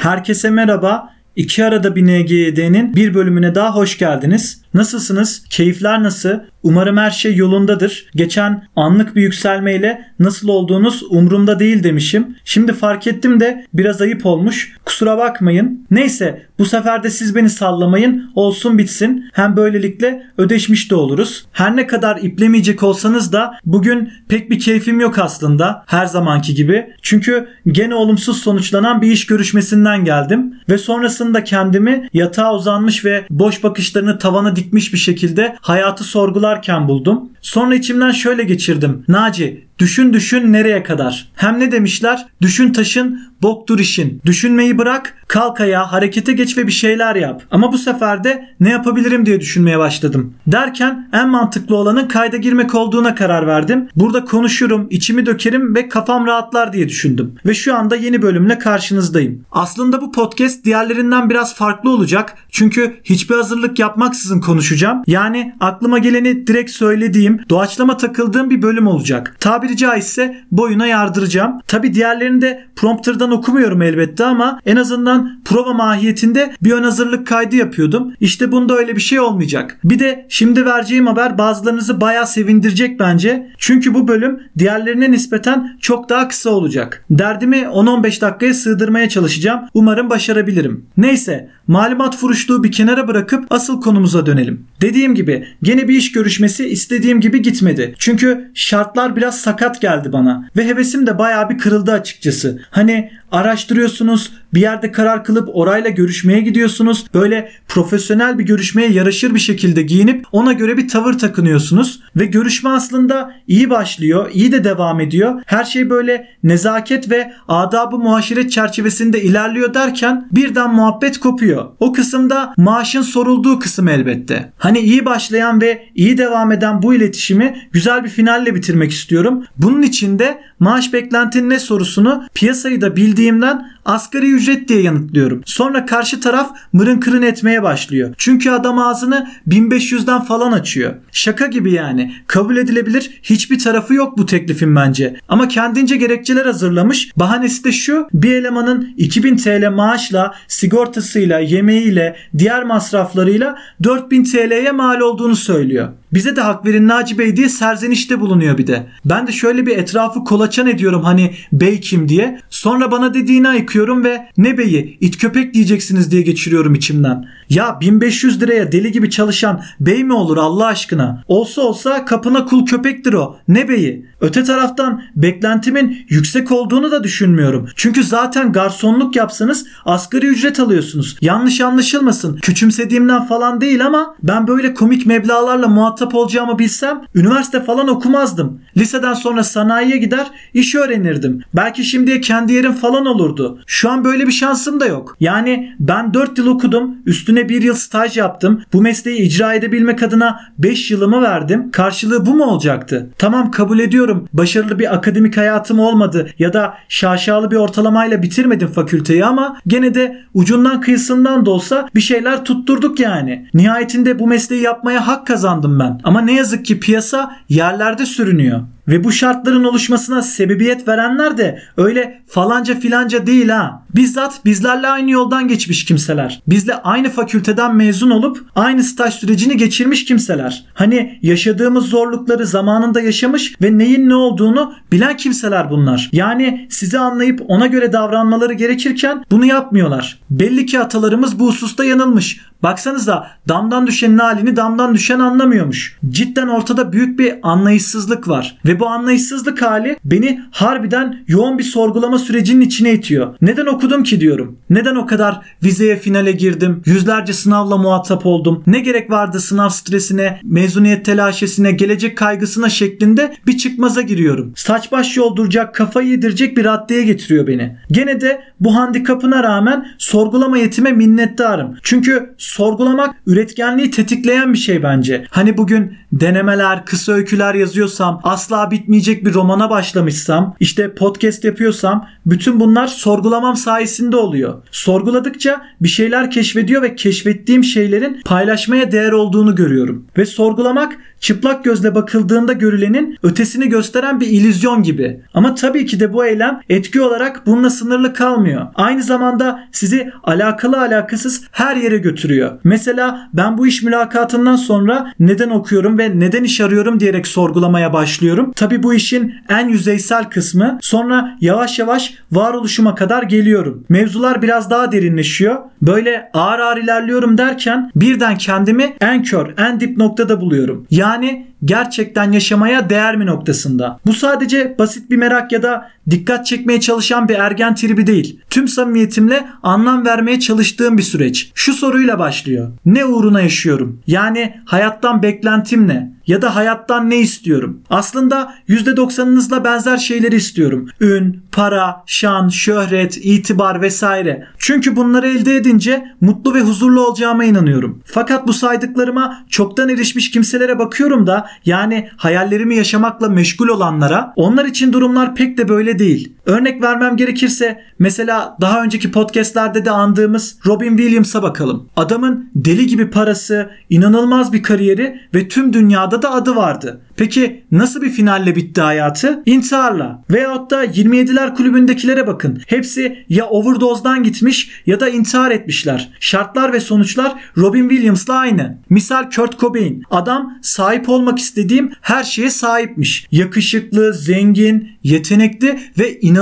Herkese merhaba. İki arada bir NGYD'nin bir bölümüne daha hoş geldiniz. Nasılsınız? Keyifler nasıl? Umarım her şey yolundadır. Geçen anlık bir yükselmeyle nasıl olduğunuz umurumda değil demişim. Şimdi fark ettim de biraz ayıp olmuş. Kusura bakmayın. Neyse bu sefer de siz beni sallamayın. Olsun bitsin. Hem böylelikle ödeşmiş de oluruz. Her ne kadar iplemeyecek olsanız da bugün pek bir keyfim yok aslında. Her zamanki gibi. Çünkü gene olumsuz sonuçlanan bir iş görüşmesinden geldim. Ve sonrasında kendimi yatağa uzanmış ve boş bakışlarını tavana dikmiş bir şekilde hayatı sorgularken buldum. Sonra içimden şöyle geçirdim. Naci Düşün düşün nereye kadar? Hem ne demişler? Düşün taşın, boktur işin. Düşünmeyi bırak, kalk ayağa, harekete geç ve bir şeyler yap. Ama bu sefer de ne yapabilirim diye düşünmeye başladım. Derken en mantıklı olanın kayda girmek olduğuna karar verdim. Burada konuşurum, içimi dökerim ve kafam rahatlar diye düşündüm. Ve şu anda yeni bölümle karşınızdayım. Aslında bu podcast diğerlerinden biraz farklı olacak. Çünkü hiçbir hazırlık yapmaksızın konuşacağım. Yani aklıma geleni direkt söylediğim, doğaçlama takıldığım bir bölüm olacak. Tabiri tabiri caizse boyuna yardıracağım. Tabi diğerlerini de prompterdan okumuyorum elbette ama en azından prova mahiyetinde bir ön hazırlık kaydı yapıyordum. İşte bunda öyle bir şey olmayacak. Bir de şimdi vereceğim haber bazılarınızı bayağı sevindirecek bence. Çünkü bu bölüm diğerlerine nispeten çok daha kısa olacak. Derdimi 10-15 dakikaya sığdırmaya çalışacağım. Umarım başarabilirim. Neyse malumat furuşluğu bir kenara bırakıp asıl konumuza dönelim. Dediğim gibi gene bir iş görüşmesi istediğim gibi gitmedi. Çünkü şartlar biraz sakat geldi bana ve hevesim de bayağı bir kırıldı açıkçası. Hani araştırıyorsunuz, bir yerde karar kılıp orayla görüşmeye gidiyorsunuz. Böyle profesyonel bir görüşmeye yaraşır bir şekilde giyinip ona göre bir tavır takınıyorsunuz ve görüşme aslında iyi başlıyor, iyi de devam ediyor. Her şey böyle nezaket ve adabı muaşeret çerçevesinde ilerliyor derken birden muhabbet kopuyor. O kısımda maaşın sorulduğu kısım elbette. Hani iyi başlayan ve iyi devam eden bu iletişimi güzel bir finalle bitirmek istiyorum. Bunun için de maaş beklentin ne sorusunu piyasayı da bildiğimden asgari ücret diye yanıtlıyorum. Sonra karşı taraf mırın kırın etmeye başlıyor. Çünkü adam ağzını 1500'den falan açıyor. Şaka gibi yani. Kabul edilebilir hiçbir tarafı yok bu teklifin bence. Ama kendince gerekçeler hazırlamış. Bahanesi de şu. Bir elemanın 2000 TL maaşla, sigortasıyla, yemeğiyle, diğer masraflarıyla 4000 TL'ye mal olduğunu söylüyor. Bize de hak verin Naci Bey diye serzenişte bulunuyor bir de. Ben de şöyle bir etrafı kolaçan ediyorum hani bey kim diye. Sonra bana dediğini ayıkıyorum ve ne beyi it köpek diyeceksiniz diye geçiriyorum içimden. Ya 1500 liraya deli gibi çalışan bey mi olur Allah aşkına? Olsa olsa kapına kul köpektir o. Ne beyi? Öte taraftan beklentimin yüksek olduğunu da düşünmüyorum. Çünkü zaten garsonluk yapsanız asgari ücret alıyorsunuz. Yanlış anlaşılmasın. Küçümsediğimden falan değil ama ben böyle komik meblalarla muhatap olacağımı bilsem üniversite falan okumazdım. Liseden sonra sanayiye gider iş öğrenirdim. Belki şimdiye kendi yerim falan olurdu. Şu an böyle bir şansım da yok. Yani ben 4 yıl okudum. Üstüne 1 yıl staj yaptım. Bu mesleği icra edebilmek adına 5 yılımı verdim. Karşılığı bu mu olacaktı? Tamam kabul ediyorum. Başarılı bir akademik hayatım olmadı ya da şaşalı bir ortalamayla bitirmedim fakülteyi ama gene de ucundan kıyısından da olsa bir şeyler tutturduk yani. Nihayetinde bu mesleği yapmaya hak kazandım ben. Ama ne yazık ki piyasa yerlerde sürünüyor. Ve bu şartların oluşmasına sebebiyet verenler de öyle falanca filanca değil ha. Bizzat bizlerle aynı yoldan geçmiş kimseler. Bizle aynı fakülteden mezun olup aynı staj sürecini geçirmiş kimseler. Hani yaşadığımız zorlukları zamanında yaşamış ve neyin ne olduğunu bilen kimseler bunlar. Yani sizi anlayıp ona göre davranmaları gerekirken bunu yapmıyorlar. Belli ki atalarımız bu hususta yanılmış. Baksanıza damdan düşenin halini damdan düşen anlamıyormuş. Cidden ortada büyük bir anlayışsızlık var. Ve bu anlayışsızlık hali beni harbiden yoğun bir sorgulama sürecinin içine itiyor. Neden okudum ki diyorum. Neden o kadar vizeye finale girdim? Yüzlerce sınavla muhatap oldum. Ne gerek vardı sınav stresine, mezuniyet telaşesine, gelecek kaygısına şeklinde bir çıkmaza giriyorum. Saç baş yolduracak, kafayı yedirecek bir raddeye getiriyor beni. Gene de bu handikapına rağmen sorgulama yetime minnettarım. Çünkü sorgulamak üretkenliği tetikleyen bir şey bence. Hani bugün denemeler, kısa öyküler yazıyorsam, asla bitmeyecek bir romana başlamışsam, işte podcast yapıyorsam bütün bunlar sorgulamam sayesinde oluyor. Sorguladıkça bir şeyler keşfediyor ve keşfettiğim şeylerin paylaşmaya değer olduğunu görüyorum. Ve sorgulamak çıplak gözle bakıldığında görülenin ötesini gösteren bir ilüzyon gibi. Ama tabii ki de bu eylem etki olarak bununla sınırlı kalmıyor. Aynı zamanda sizi alakalı alakasız her yere götürüyor. Mesela ben bu iş mülakatından sonra neden okuyorum ve neden iş arıyorum diyerek sorgulamaya başlıyorum. Tabii bu işin en yüzeysel kısmı. Sonra yavaş yavaş varoluşuma kadar geliyorum. Mevzular biraz daha derinleşiyor. Böyle ağır ağır ilerliyorum derken birden kendimi en kör, en dip noktada buluyorum. Yani yani gerçekten yaşamaya değer mi noktasında. Bu sadece basit bir merak ya da dikkat çekmeye çalışan bir ergen tribi değil. Tüm samimiyetimle anlam vermeye çalıştığım bir süreç. Şu soruyla başlıyor. Ne uğruna yaşıyorum? Yani hayattan beklentim ne? Ya da hayattan ne istiyorum? Aslında %90'ınızla benzer şeyleri istiyorum. Ün, para, şan, şöhret, itibar vesaire. Çünkü bunları elde edince mutlu ve huzurlu olacağıma inanıyorum. Fakat bu saydıklarıma çoktan erişmiş kimselere bakıyorum da yani hayallerimi yaşamakla meşgul olanlara onlar için durumlar pek de böyle değil. Örnek vermem gerekirse mesela daha önceki podcastlerde de andığımız Robin Williams'a bakalım. Adamın deli gibi parası, inanılmaz bir kariyeri ve tüm dünyada da adı vardı. Peki nasıl bir finalle bitti hayatı? İntiharla. Veyahut da 27'ler kulübündekilere bakın. Hepsi ya overdose'dan gitmiş ya da intihar etmişler. Şartlar ve sonuçlar Robin Williams'la aynı. Misal Kurt Cobain. Adam sahip olmak istediğim her şeye sahipmiş. Yakışıklı, zengin, yetenekli ve inanılmaz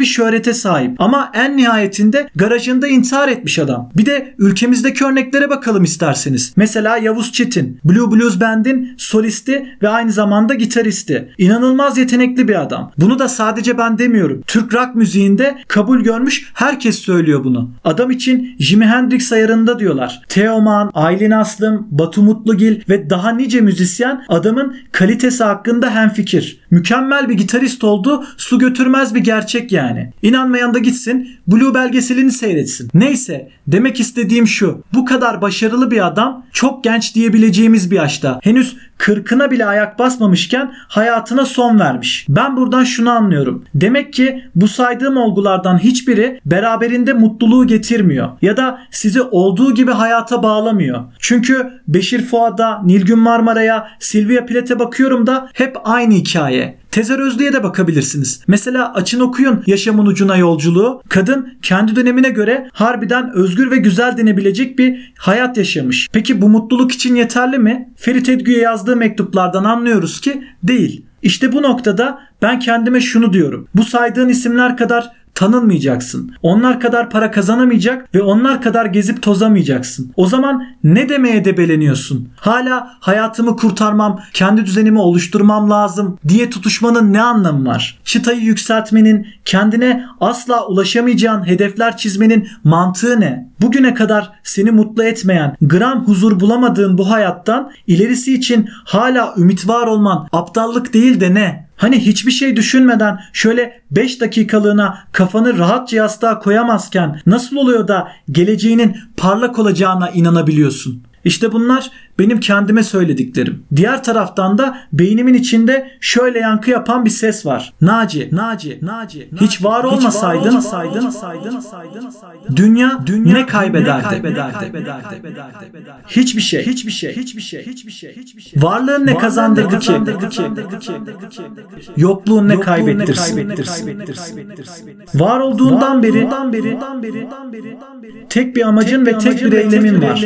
bir şöhrete sahip. Ama en nihayetinde garajında intihar etmiş adam. Bir de ülkemizdeki örneklere bakalım isterseniz. Mesela Yavuz Çetin, Blue Blues Band'in solisti ve aynı zamanda gitaristi. İnanılmaz yetenekli bir adam. Bunu da sadece ben demiyorum. Türk rock müziğinde kabul görmüş herkes söylüyor bunu. Adam için Jimi Hendrix ayarında diyorlar. Teoman, Aylin Aslım, Batu Mutlugil ve daha nice müzisyen adamın kalitesi hakkında hemfikir. Mükemmel bir gitarist oldu, su götürmez bir gerçek yani. İnanmayan da gitsin, Blue belgeselini seyretsin. Neyse, demek istediğim şu. Bu kadar başarılı bir adam çok genç diyebileceğimiz bir yaşta. Henüz kırkına bile ayak basmamışken hayatına son vermiş. Ben buradan şunu anlıyorum. Demek ki bu saydığım olgulardan hiçbiri beraberinde mutluluğu getirmiyor. Ya da sizi olduğu gibi hayata bağlamıyor. Çünkü Beşir Fuad'a, Nilgün Marmara'ya, Silvia Plath'e bakıyorum da hep aynı hikaye. Tezer Özlü'ye de bakabilirsiniz. Mesela açın okuyun Yaşamın Ucuna Yolculuğu. Kadın kendi dönemine göre harbiden özgür ve güzel denebilecek bir hayat yaşamış. Peki bu mutluluk için yeterli mi? Ferit Edgü'ye yazdığı mektuplardan anlıyoruz ki değil. İşte bu noktada ben kendime şunu diyorum. Bu saydığın isimler kadar tanınmayacaksın. Onlar kadar para kazanamayacak ve onlar kadar gezip tozamayacaksın. O zaman ne demeye debeleniyorsun? Hala hayatımı kurtarmam, kendi düzenimi oluşturmam lazım diye tutuşmanın ne anlamı var? Çıtayı yükseltmenin, kendine asla ulaşamayacağın hedefler çizmenin mantığı ne? Bugüne kadar seni mutlu etmeyen, gram huzur bulamadığın bu hayattan ilerisi için hala ümit var olman aptallık değil de ne? Hani hiçbir şey düşünmeden şöyle 5 dakikalığına kafanı rahatça yastığa koyamazken nasıl oluyor da geleceğinin parlak olacağına inanabiliyorsun? İşte bunlar benim kendime söylediklerim. Diğer taraftan da beynimin içinde şöyle yankı yapan bir ses var. Naci, Naci, Naci. Hiç var olmasaydın, saydın, saydın, saydın, Dünya, dünya ne kaybederdi? kaybederdi? Hiçbir şey, hiçbir şey, hiçbir şey, hiçbir şey, hiçbir şey. Varlığın ne kazandırdı ki? Yokluğun ne kaybettirsin? Var olduğundan beri, tek bir amacın ve tek bir eylemin var.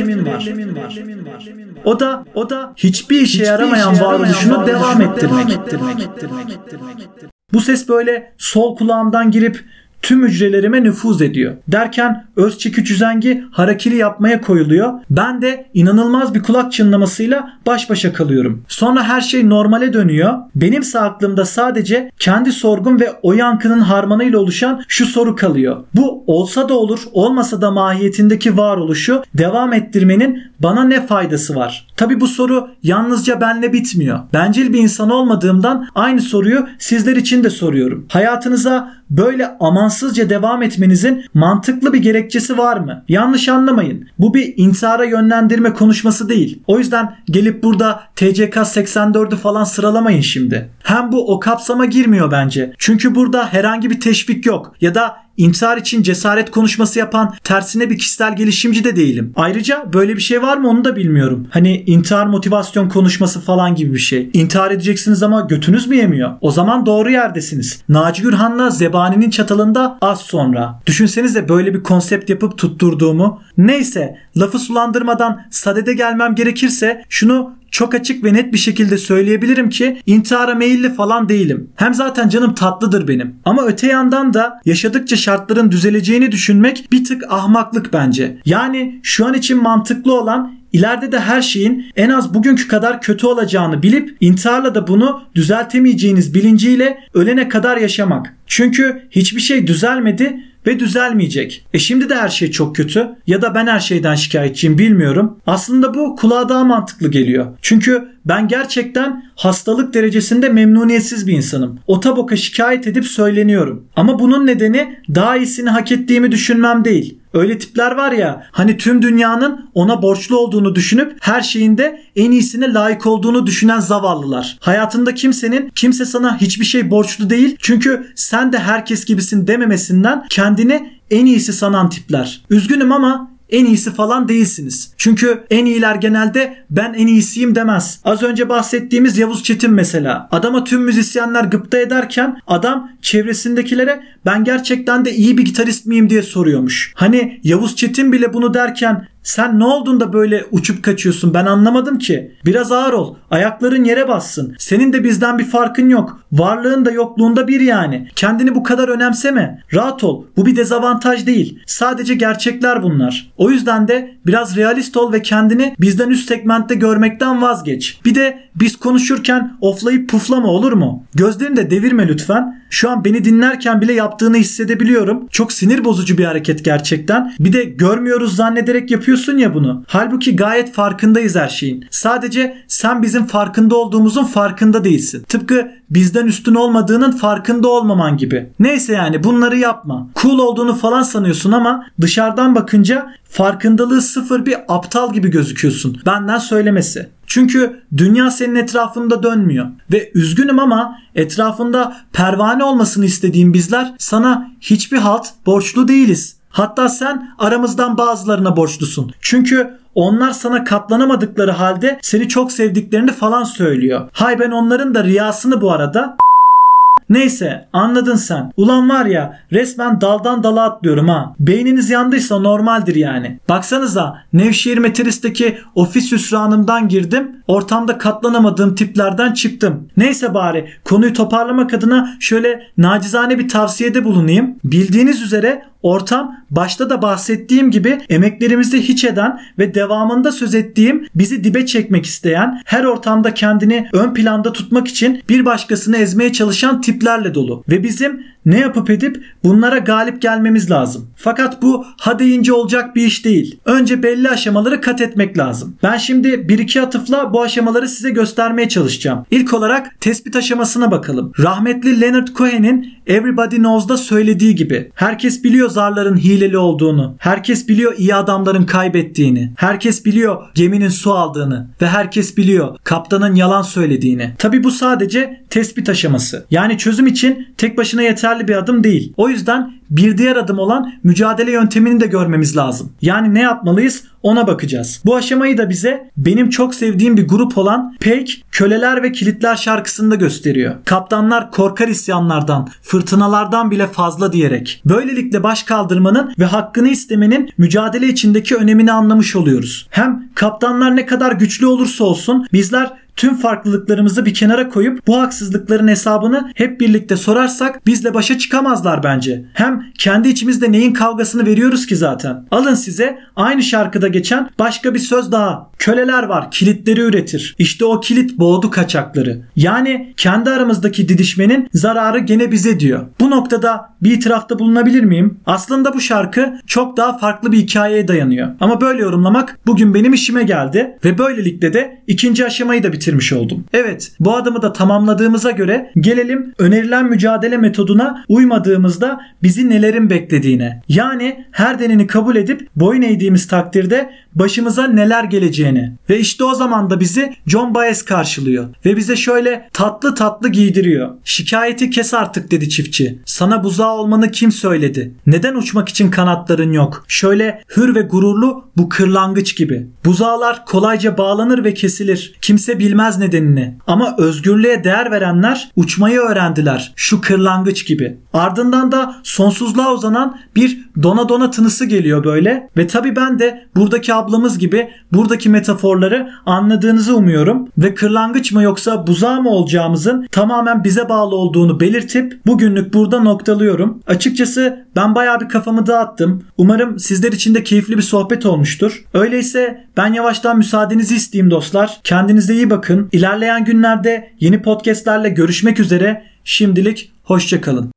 O da o da hiçbir işe hiçbir yaramayan işe varoluşunu devam ettirmek. ettirmek, ettirmek, ettirmek. Bu ses böyle sol kulağımdan girip tüm hücrelerime nüfuz ediyor. Derken öz çekiç üzengi harekeli yapmaya koyuluyor. Ben de inanılmaz bir kulak çınlamasıyla baş başa kalıyorum. Sonra her şey normale dönüyor. Benimse aklımda sadece kendi sorgum ve o yankının harmanıyla oluşan şu soru kalıyor. Bu olsa da olur, olmasa da mahiyetindeki varoluşu devam ettirmenin bana ne faydası var? Tabi bu soru yalnızca benle bitmiyor. Bencil bir insan olmadığımdan aynı soruyu sizler için de soruyorum. Hayatınıza böyle amansızca devam etmenizin mantıklı bir gerekçesi var mı? Yanlış anlamayın. Bu bir intihara yönlendirme konuşması değil. O yüzden gelip burada TCK 84'ü falan sıralamayın şimdi. Hem bu o kapsama girmiyor bence. Çünkü burada herhangi bir teşvik yok ya da intihar için cesaret konuşması yapan tersine bir kişisel gelişimci de değilim. Ayrıca böyle bir şey var mı onu da bilmiyorum. Hani intihar motivasyon konuşması falan gibi bir şey. İntihar edeceksiniz ama götünüz mü yemiyor? O zaman doğru yerdesiniz. Naci Gürhan'la Zebani'nin çatalında az sonra. Düşünsenize böyle bir konsept yapıp tutturduğumu. Neyse lafı sulandırmadan sadede gelmem gerekirse şunu çok açık ve net bir şekilde söyleyebilirim ki intihara meyilli falan değilim. Hem zaten canım tatlıdır benim. Ama öte yandan da yaşadıkça şartların düzeleceğini düşünmek bir tık ahmaklık bence. Yani şu an için mantıklı olan ileride de her şeyin en az bugünkü kadar kötü olacağını bilip intiharla da bunu düzeltemeyeceğiniz bilinciyle ölene kadar yaşamak. Çünkü hiçbir şey düzelmedi ve düzelmeyecek. E şimdi de her şey çok kötü ya da ben her şeyden şikayetçiyim bilmiyorum. Aslında bu kulağa daha mantıklı geliyor. Çünkü ben gerçekten hastalık derecesinde memnuniyetsiz bir insanım. O taboka şikayet edip söyleniyorum. Ama bunun nedeni daha iyisini hak ettiğimi düşünmem değil. Öyle tipler var ya hani tüm dünyanın ona borçlu olduğunu düşünüp her şeyinde en iyisine layık olduğunu düşünen zavallılar. Hayatında kimsenin kimse sana hiçbir şey borçlu değil çünkü sen de herkes gibisin dememesinden kendini en iyisi sanan tipler. Üzgünüm ama en iyisi falan değilsiniz. Çünkü en iyiler genelde ben en iyisiyim demez. Az önce bahsettiğimiz Yavuz Çetin mesela. Adama tüm müzisyenler gıpta ederken adam çevresindekilere ben gerçekten de iyi bir gitarist miyim diye soruyormuş. Hani Yavuz Çetin bile bunu derken sen ne oldun da böyle uçup kaçıyorsun ben anlamadım ki. Biraz ağır ol. Ayakların yere bassın. Senin de bizden bir farkın yok. Varlığın da yokluğunda bir yani. Kendini bu kadar önemseme. Rahat ol. Bu bir dezavantaj değil. Sadece gerçekler bunlar. O yüzden de biraz realist ol ve kendini bizden üst segmentte görmekten vazgeç. Bir de biz konuşurken oflayıp puflama olur mu? Gözlerini de devirme lütfen. Şu an beni dinlerken bile yaptığını hissedebiliyorum. Çok sinir bozucu bir hareket gerçekten. Bir de görmüyoruz zannederek yapıyorsun ya bunu. Halbuki gayet farkındayız her şeyin. Sadece sen bizim farkında olduğumuzun farkında değilsin. Tıpkı bizden üstün olmadığının farkında olmaman gibi. Neyse yani bunları yapma. Cool olduğunu falan sanıyorsun ama dışarıdan bakınca farkındalığı sıfır bir aptal gibi gözüküyorsun. Benden söylemesi. Çünkü dünya senin etrafında dönmüyor. Ve üzgünüm ama etrafında pervane olmasını istediğim bizler sana hiçbir halt borçlu değiliz. Hatta sen aramızdan bazılarına borçlusun. Çünkü onlar sana katlanamadıkları halde seni çok sevdiklerini falan söylüyor. Hay ben onların da riyasını bu arada Neyse anladın sen. Ulan var ya resmen daldan dala atlıyorum ha. Beyniniz yandıysa normaldir yani. Baksanıza Nevşehir Meteris'teki ofis hüsranımdan girdim. Ortamda katlanamadığım tiplerden çıktım. Neyse bari konuyu toparlamak adına şöyle nacizane bir tavsiyede bulunayım. Bildiğiniz üzere Ortam başta da bahsettiğim gibi emeklerimizi hiç eden ve devamında söz ettiğim bizi dibe çekmek isteyen, her ortamda kendini ön planda tutmak için bir başkasını ezmeye çalışan tiplerle dolu. Ve bizim ne yapıp edip bunlara galip gelmemiz lazım. Fakat bu ha deyince olacak bir iş değil. Önce belli aşamaları kat etmek lazım. Ben şimdi bir iki atıfla bu aşamaları size göstermeye çalışacağım. İlk olarak tespit aşamasına bakalım. Rahmetli Leonard Cohen'in Everybody Knows'da söylediği gibi herkes biliyor zarların hileli olduğunu. Herkes biliyor iyi adamların kaybettiğini. Herkes biliyor geminin su aldığını ve herkes biliyor kaptanın yalan söylediğini. Tabi bu sadece tespit aşaması. Yani çözüm için tek başına yeterli bir adım değil. O yüzden bir diğer adım olan mücadele yöntemini de görmemiz lazım. Yani ne yapmalıyız ona bakacağız. Bu aşamayı da bize benim çok sevdiğim bir grup olan Peik Köleler ve Kilitler şarkısında gösteriyor. Kaptanlar korkar isyanlardan, fırtınalardan bile fazla diyerek. Böylelikle baş kaldırmanın ve hakkını istemenin mücadele içindeki önemini anlamış oluyoruz. Hem kaptanlar ne kadar güçlü olursa olsun bizler tüm farklılıklarımızı bir kenara koyup bu haksızlıkların hesabını hep birlikte sorarsak bizle başa çıkamazlar bence. Hem kendi içimizde neyin kavgasını veriyoruz ki zaten. Alın size aynı şarkıda geçen başka bir söz daha. Köleler var, kilitleri üretir. İşte o kilit boğdu kaçakları. Yani kendi aramızdaki didişmenin zararı gene bize diyor. Bu noktada bir itirafta bulunabilir miyim? Aslında bu şarkı çok daha farklı bir hikayeye dayanıyor. Ama böyle yorumlamak bugün benim işime geldi ve böylelikle de ikinci aşamayı da bitirmiş oldum. Evet, bu adımı da tamamladığımıza göre gelelim önerilen mücadele metoduna uymadığımızda bizi nelerin beklediğine. Yani her deneni kabul edip boyun eğdiğimiz takdirde başımıza neler geleceğini. Ve işte o zaman da bizi John Baez karşılıyor. Ve bize şöyle tatlı tatlı giydiriyor. Şikayeti kes artık dedi çiftçi. Sana buzağı olmanı kim söyledi? Neden uçmak için kanatların yok? Şöyle hür ve gururlu bu kırlangıç gibi. Buzağlar kolayca bağlanır ve kesilir. Kimse bilmez nedenini. Ama özgürlüğe değer verenler uçmayı öğrendiler. Şu kırlangıç gibi. Ardından da sonsuzluğa uzanan bir dona dona tınısı geliyor böyle. Ve tabi ben de buradaki ablamız gibi buradaki metaforları anladığınızı umuyorum. Ve kırlangıç mı yoksa buzağı mı olacağımızın tamamen bize bağlı olduğunu belirtip bugünlük burada noktalıyorum. Açıkçası ben bayağı bir kafamı dağıttım. Umarım sizler için de keyifli bir sohbet olmuştur. Öyleyse ben yavaştan müsaadenizi isteyeyim dostlar. Kendinize iyi bakın. İlerleyen günlerde yeni podcastlerle görüşmek üzere. Şimdilik hoşçakalın.